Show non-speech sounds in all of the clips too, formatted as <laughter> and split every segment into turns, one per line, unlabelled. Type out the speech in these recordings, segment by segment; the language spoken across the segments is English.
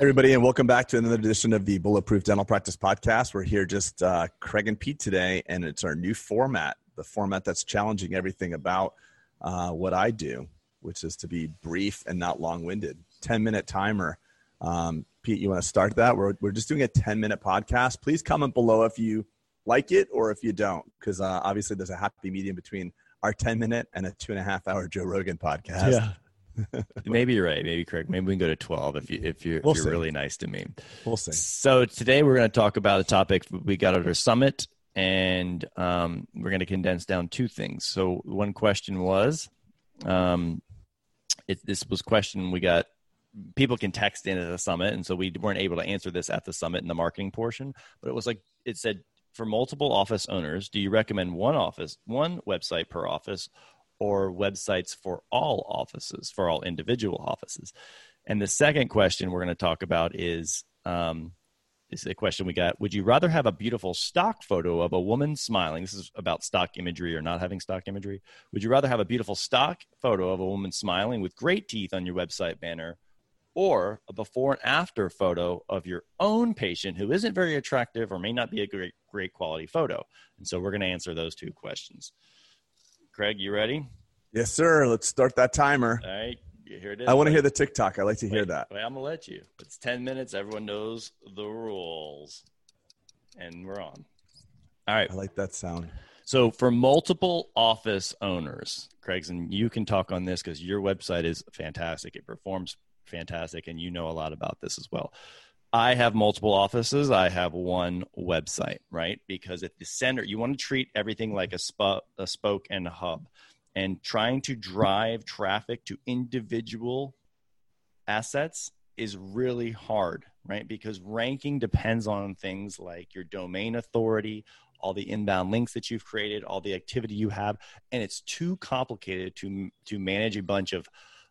Everybody, and welcome back to another edition of the Bulletproof Dental Practice Podcast. We're here just uh, Craig and Pete today, and it's our new format, the format that's challenging everything about uh, what I do, which is to be brief and not long winded. 10 minute timer. Um, Pete, you want to start that? We're, we're just doing a 10 minute podcast. Please comment below if you like it or if you don't, because uh, obviously there's a happy medium between our 10 minute and a two and a half hour Joe Rogan podcast.
Yeah. <laughs> maybe you're right. Maybe correct. Maybe we can go to twelve if you if you're, we'll if you're really nice to me.
We'll see.
So today we're going to talk about a topic we got at our summit, and um, we're going to condense down two things. So one question was, um, it, this was question we got. People can text in at the summit, and so we weren't able to answer this at the summit in the marketing portion. But it was like it said for multiple office owners, do you recommend one office, one website per office, or websites for all offices, for all individual offices? And the second question we're going to talk about is um, is a question we got. Would you rather have a beautiful stock photo of a woman smiling? This is about stock imagery or not having stock imagery. Would you rather have a beautiful stock photo of a woman smiling with great teeth on your website banner or a before and after photo of your own patient who isn't very attractive or may not be a great great quality photo? And so we're going to answer those two questions. Craig, you ready?
Yes, sir. Let's start that timer.
All right. Here it is.
I want to hear the TikTok. I like to hear
wait,
that.
Wait, I'm gonna let you. It's ten minutes. Everyone knows the rules, and we're on. All right.
I like that sound.
So for multiple office owners, Craig's, and you can talk on this because your website is fantastic. It performs fantastic, and you know a lot about this as well. I have multiple offices. I have one website, right? Because at the center, you want to treat everything like a, a spoke and a hub. And trying to drive traffic to individual assets is really hard, right? Because ranking depends on things like your domain authority, all the inbound links that you've created, all the activity you have, and it's too complicated to to manage a bunch of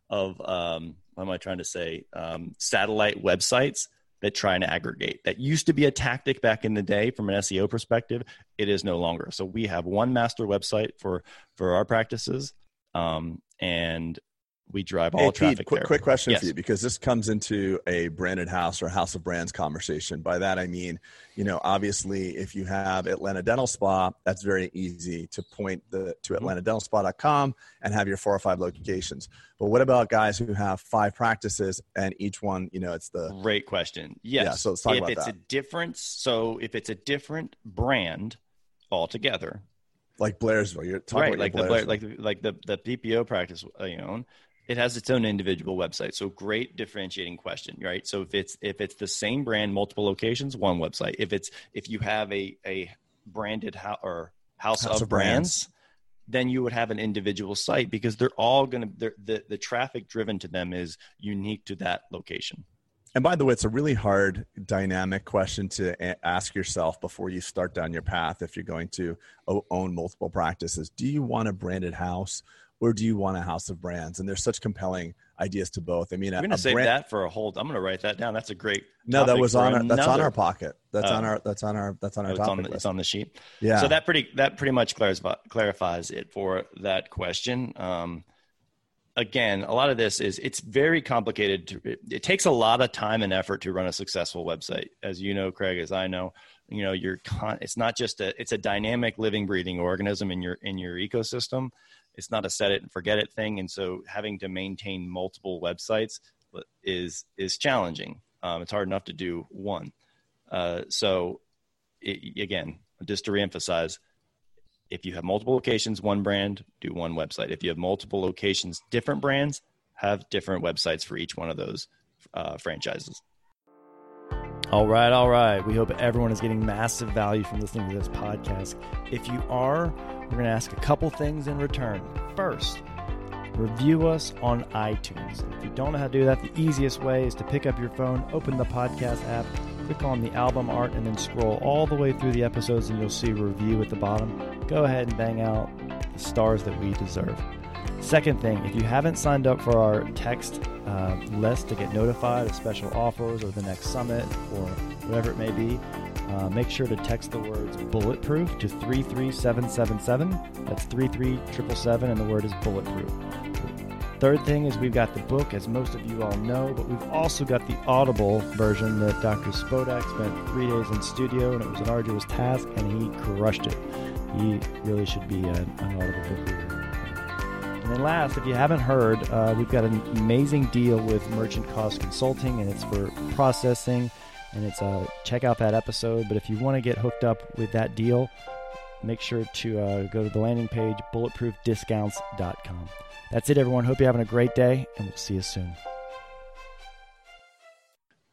of um, what am I trying to say? Um, satellite websites that try and aggregate. That used to be a tactic back in the day from an SEO perspective. It is no longer. So we have one master website for for our practices, um, and we drive all
hey,
traffic
Pete, quick,
there.
quick question
yes.
for you because this comes into a branded house or house of brands conversation. By that I mean, you know, obviously if you have Atlanta Dental Spa, that's very easy to point the to
Mm-hmm.
atlantadentalspa.com and have your four or five locations. But what about guys who have five practices and each one, you know, it's the
Great question. Yes.
Yeah, so let's talk
if
about
it's
that.
a different, so if it's a different brand altogether,
like Blairsville. You're talking
right?
about
Like the Blair, like the, like the the PPO practice uh, you own, it has its own individual website. So great differentiating question, right? So if it's if it's the same brand, multiple locations, one website. If it's if you have a a branded house or house,
House
of,
of brands.
brands, then you would have an individual site because they're all going to the the traffic driven to them is unique to that location.
And by the way, it's a really hard dynamic question to a- ask yourself before you start down your path if you're going to own multiple practices. Do you want a branded house or do you want a house of brands? And there's such compelling ideas to both. I mean,
I'm going to save
brand-
that for a hold. I'm going to write that down. That's a great.
No, that was on our, that's on our pocket. That's on
Oh.
our that's on our that's on our
Oh, it's on the, it's on the sheet.
yeah.
So that pretty that pretty much clarifies clarifies it for that question. Um, again, a lot of this is it's very complicated. To, it, it takes a lot of time and effort to run a successful website, as you know, Craig, as I know. You know, you're con- it's not just a it's a dynamic, living, breathing organism in your in your ecosystem. It's not a set it and forget it thing, and so having to maintain multiple websites is is challenging. Um, it's hard enough to do one. Uh, so, it, again, just to reemphasize, if you have multiple locations, one brand, do one website. If you have multiple locations, different brands, have different websites for each one of those uh, franchises. All right, all right. We hope everyone is getting massive value from listening to this podcast. If you are, we're going to ask a couple things in return. First, review us on iTunes. If you don't know how to do that, the easiest way is to pick up your phone, open the podcast app,
click on the album art and then scroll all the way through the episodes and you'll see review at the bottom. Go ahead and bang out the stars that we deserve. Second thing, if you haven't signed up for our text uh, list to get notified of special offers or the next summit or whatever it may be, uh, make sure to text the words bulletproof to 33777. That's 33777, and the word is bulletproof. Third thing is we've got the book, as most of you all know, but we've also got the Audible version that Dr. Spodak spent three days in studio, and it was an arduous task, and he crushed it. He really should be an, an Audible book reader. And last, if you haven't heard, uh, we've got an amazing deal with Merchant Cost Consulting, and it's for processing, and it's uh, check out that episode. But if you want to get hooked up with that deal, make sure to uh, go to the landing page bulletproofdiscounts.com. That's it, everyone. Hope you're having a great day, and we'll see you soon.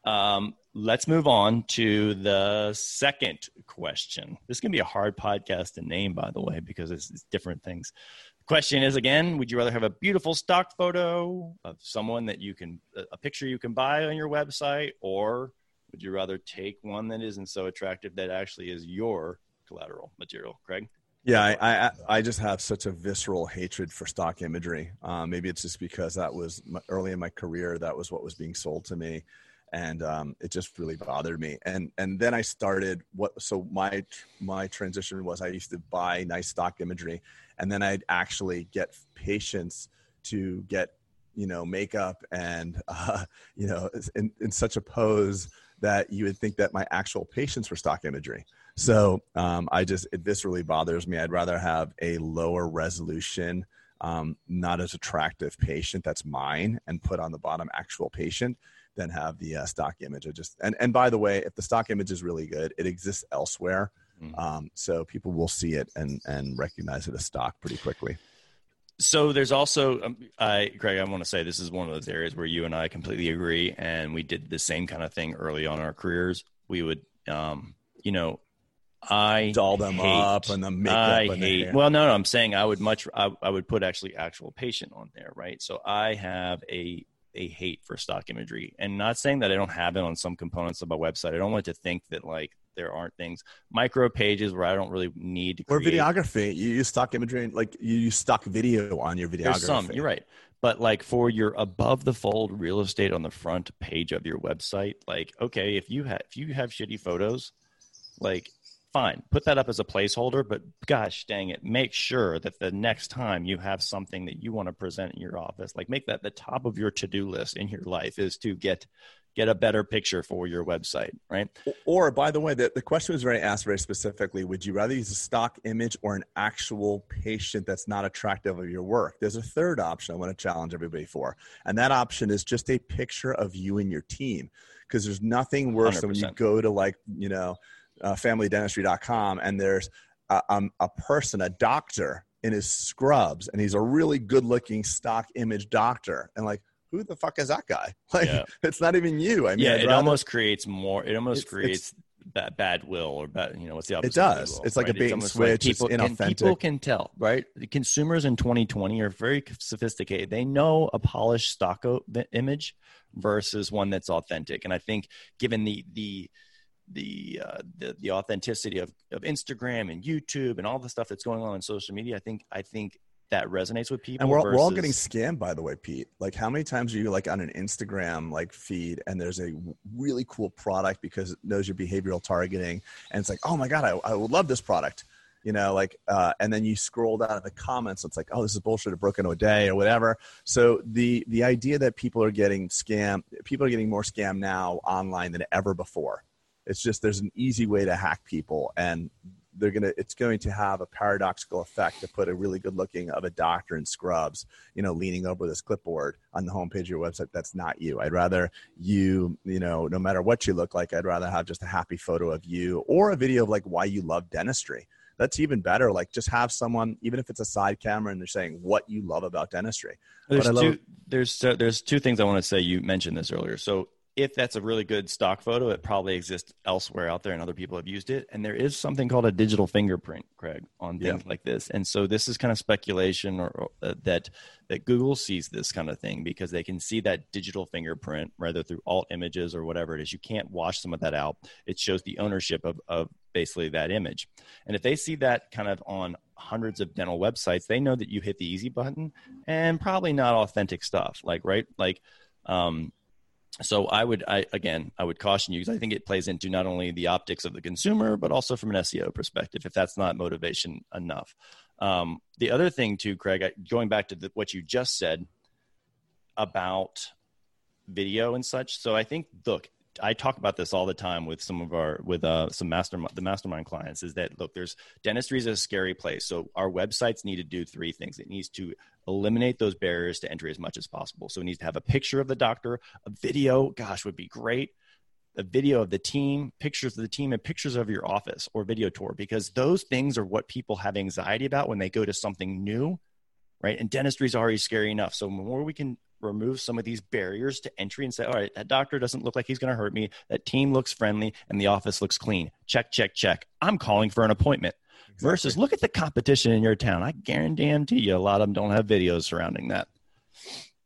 Um, let's move on to the second question. This is going to be a hard podcast to name, by the way, because it's, it's different things. Question is again, would you rather have a beautiful stock photo of someone that you can, a picture you can buy on your website, or would you rather take one that isn't so attractive that actually is your collateral material? Craig?
Yeah, I, I, I just have such a visceral hatred for stock imagery. Um, maybe it's just because that was my, early in my career. That was what was being sold to me, and um, it just really bothered me. And and then I started what. So my my transition was I used to buy nice stock imagery, and then I'd actually get patients to get you know makeup and <laughs> uh, you know in, in such a pose that you would think that my actual patients were stock imagery. So um, I just it viscerally bothers me. I'd rather have a lower resolution, um, not as attractive patient that's mine, and put on the bottom actual patient than have the uh, stock image. I just and and by the way, if the stock image is really good, it exists elsewhere, mm-hmm. um, so people will see it and and recognize it as stock pretty quickly.
So there's also, um, I, Greg, I want to say this is one of those areas where you and I completely agree, and we did the same kind of thing early on in our careers. We would, um, you know, I
doll them hate, up and the makeup. I and hate.
well, no, no, I'm saying I would much, I, I would put actually actual patient on there, right? So I have a a hate for stock imagery, and not saying that I don't have it on some components of my website. I don't want to think that like there aren't things micro pages where I don't really need to.
Create. Or videography, you use stock imagery, like you use stock video on your videography. There's some,
you're right, but like for your above the fold real estate on the front page of your website, like okay, if you have if you have shitty photos, like fine, put that up as a placeholder, but gosh dang it, make sure that the next time you have something that you want to present in your office, like make that the top of your to-do list in your life is to get get a better picture for your website, right?
Or, by the way, the, the question was very asked very specifically would you rather use a stock image or an actual patient that's not attractive of your work? There's a third option I want to challenge everybody for, and that option is just a picture of you and your team. Because there's nothing worse 100%. than when you go to, like, you know, uh, familydentistry.com and there's a, um, a person, a doctor in his scrubs, and he's a really good looking stock image doctor. And like, who the fuck is that guy? <laughs> Like, yeah. it's not even you. I mean,
yeah, I'd it rather, almost creates more. It almost it's, creates it's, bad, bad will or bad. You know, what's the opposite?
It does.
Will,
it's like right? a bait and switch. Like people, inauthentic.
people can tell, right? The consumers in 2020 are very sophisticated. They know a polished stock image versus one that's authentic. And I think, given the the the, uh, the the authenticity of, of Instagram and YouTube and all the stuff that's going on in social media, I think I think that resonates with people.
And we're, versus... we're all getting scammed, by the way, Pete. Like, how many times are you like on an Instagram like feed and there's a really cool product because it knows your behavioral targeting, and it's like, oh my god, I, I would love this product, you know, like, uh, and then you scroll down to the comments, it's like, oh, this is bullshit, it broke into a day or whatever. So the the idea that people are getting scammed, people are getting more scammed now online than ever before it's just there's an easy way to hack people, and they're gonna it's going to have a paradoxical effect to put a really good looking of a doctor in scrubs, you know, leaning over this clipboard on the homepage of your website. That's not you. I'd rather you, you know, no matter what you look like, I'd rather have just a happy photo of you or a video of like why you love dentistry that's even better. Like just have someone, even if it's a side camera, and they're saying what you love about dentistry.
There's love- two. There's uh, there's two things I want to say. You mentioned this earlier. So if that's a really good stock photo, it probably exists elsewhere out there and other people have used it. And there is something called a digital fingerprint, Craig, on things yeah. like this. And so this is kind of speculation or, or uh, that that Google sees this kind of thing because they can see that digital fingerprint, rather through alt images or whatever it is. You can't wash some of that out. It shows the ownership of, of basically that image. And if they see that kind of on hundreds of dental websites, they know that you hit the easy button and probably not authentic stuff. Like, right? Like, um, so I would, I again, I would caution you because I think it plays into not only the optics of the consumer, but also from an SEO perspective. If that's not motivation enough, um, the other thing too, Craig, I, going back to the, what you just said about video and such. So I think, look, I talk about this all the time with some of our with uh, some mastermind the mastermind clients is that look there's dentistry is a scary place. So our websites need to do three things. It needs to eliminate those barriers to entry as much as possible. So it needs to have a picture of the doctor a video gosh would be great a video of the team pictures of the team and pictures of your office or video tour because those things are what people have anxiety about when they go to something new right? And dentistry is already scary enough. So the more we can remove some of these barriers to entry and say, all right, that doctor doesn't look like he's going to hurt me. That team looks friendly and the office looks clean. Check, check, check. I'm calling for an appointment. Exactly. Versus look at the competition in your town. I guarantee you a lot of them don't have videos surrounding that.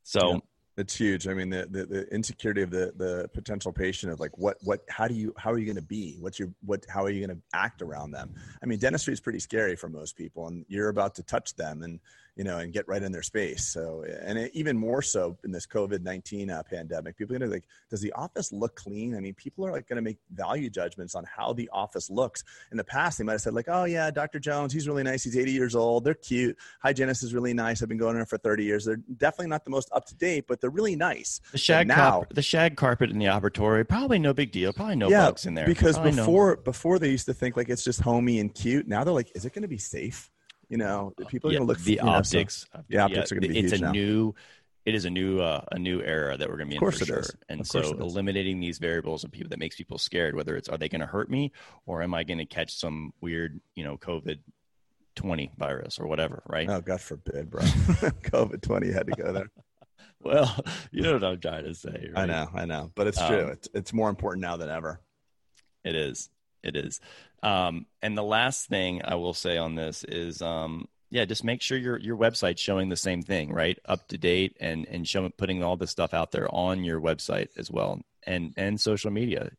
So yeah.
It's huge. I mean, the, the, the, insecurity of the, the potential patient of like, what, what, how do you, how are you going to be? What's your, what, how are you going to act around them? I mean, dentistry is pretty scary for most people and you're about to touch them and, you know, and get right in their space. So, and it, even more so in this COVID 19 uh, pandemic, people are going to like, does the office look clean? I mean, people are like going to make value judgments on how the office looks. In the past, they might have said, like, oh, yeah, Dr. Jones, he's really nice. He's 80 years old. They're cute. Hygienist is really nice. I've been going there for 30 years. They're definitely not the most up to date, but they're really nice.
The shag, now, carpet, the shag carpet in the operatory, probably no big deal. Probably no yeah, bugs in there.
Because
probably
before, no. before they used to think like it's just homey and cute. Now they're like, is it going to be safe? You know, people are
yeah,
going to look.
The
for,
optics.
Know, so, the optics yeah, are going to be.
It's a
now.
new. It is a new uh, a new era that we're going to be in
of course
for sure.
Is.
And
of
so eliminating these variables of people that makes people scared, whether it's are they going to hurt me or am I going to catch some weird, you know, COVID 20 virus or whatever, right?
Oh, God forbid, bro. <laughs> <laughs> COVID 20 had to go there. <laughs>
well, you know what I'm trying to say. Right?
I know, I know, but it's true. Um, it's, it's more important now than ever.
It is. It is. Um, and the last thing I will say on this is, um, yeah, just make sure your your website's showing the same thing, right? Up to date and and showing putting all this stuff out there on your website as well, and and social media.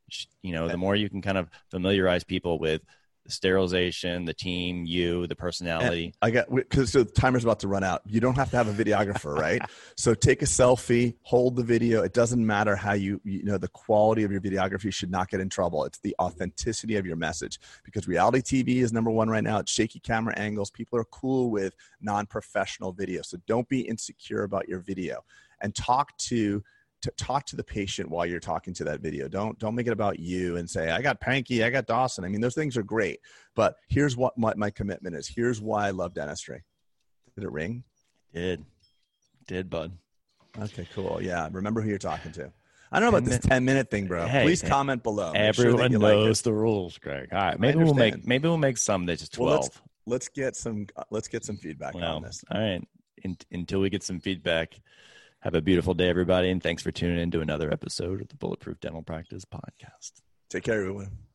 You know, the more you can kind of familiarize people with the sterilization, the team, you, the personality.
And I got because so the timer's about to run out. You don't have to have a videographer, right? <laughs> so take a selfie, hold the video. It doesn't matter how you you know the quality of your videography should not get in trouble. It's the authenticity of your message because reality TV is number one right now. It's shaky camera angles. People are cool with non-professional video, so don't be insecure about your video and talk to to talk to the patient while you're talking to that video. Don't don't make it about you and say I got Pankey, I got Dawson. I mean, those things are great, but here's what my, my commitment is. Here's why I love dentistry. Did it ring?
Did did bud?
Okay, cool. Yeah, remember who you're talking to. I don't know about this 10 minute thing, bro. Hey, Please hey, comment below.
Make everyone sure knows like the rules, Greg. All right, maybe we'll make maybe we'll make some that's just 12. Well,
let's, let's, get some let's get some feedback well, on this.
All right, In, until we get some feedback. Have a beautiful day, everybody, and thanks for tuning in to another episode of the Bulletproof Dental Practice Podcast.
Take care, everyone.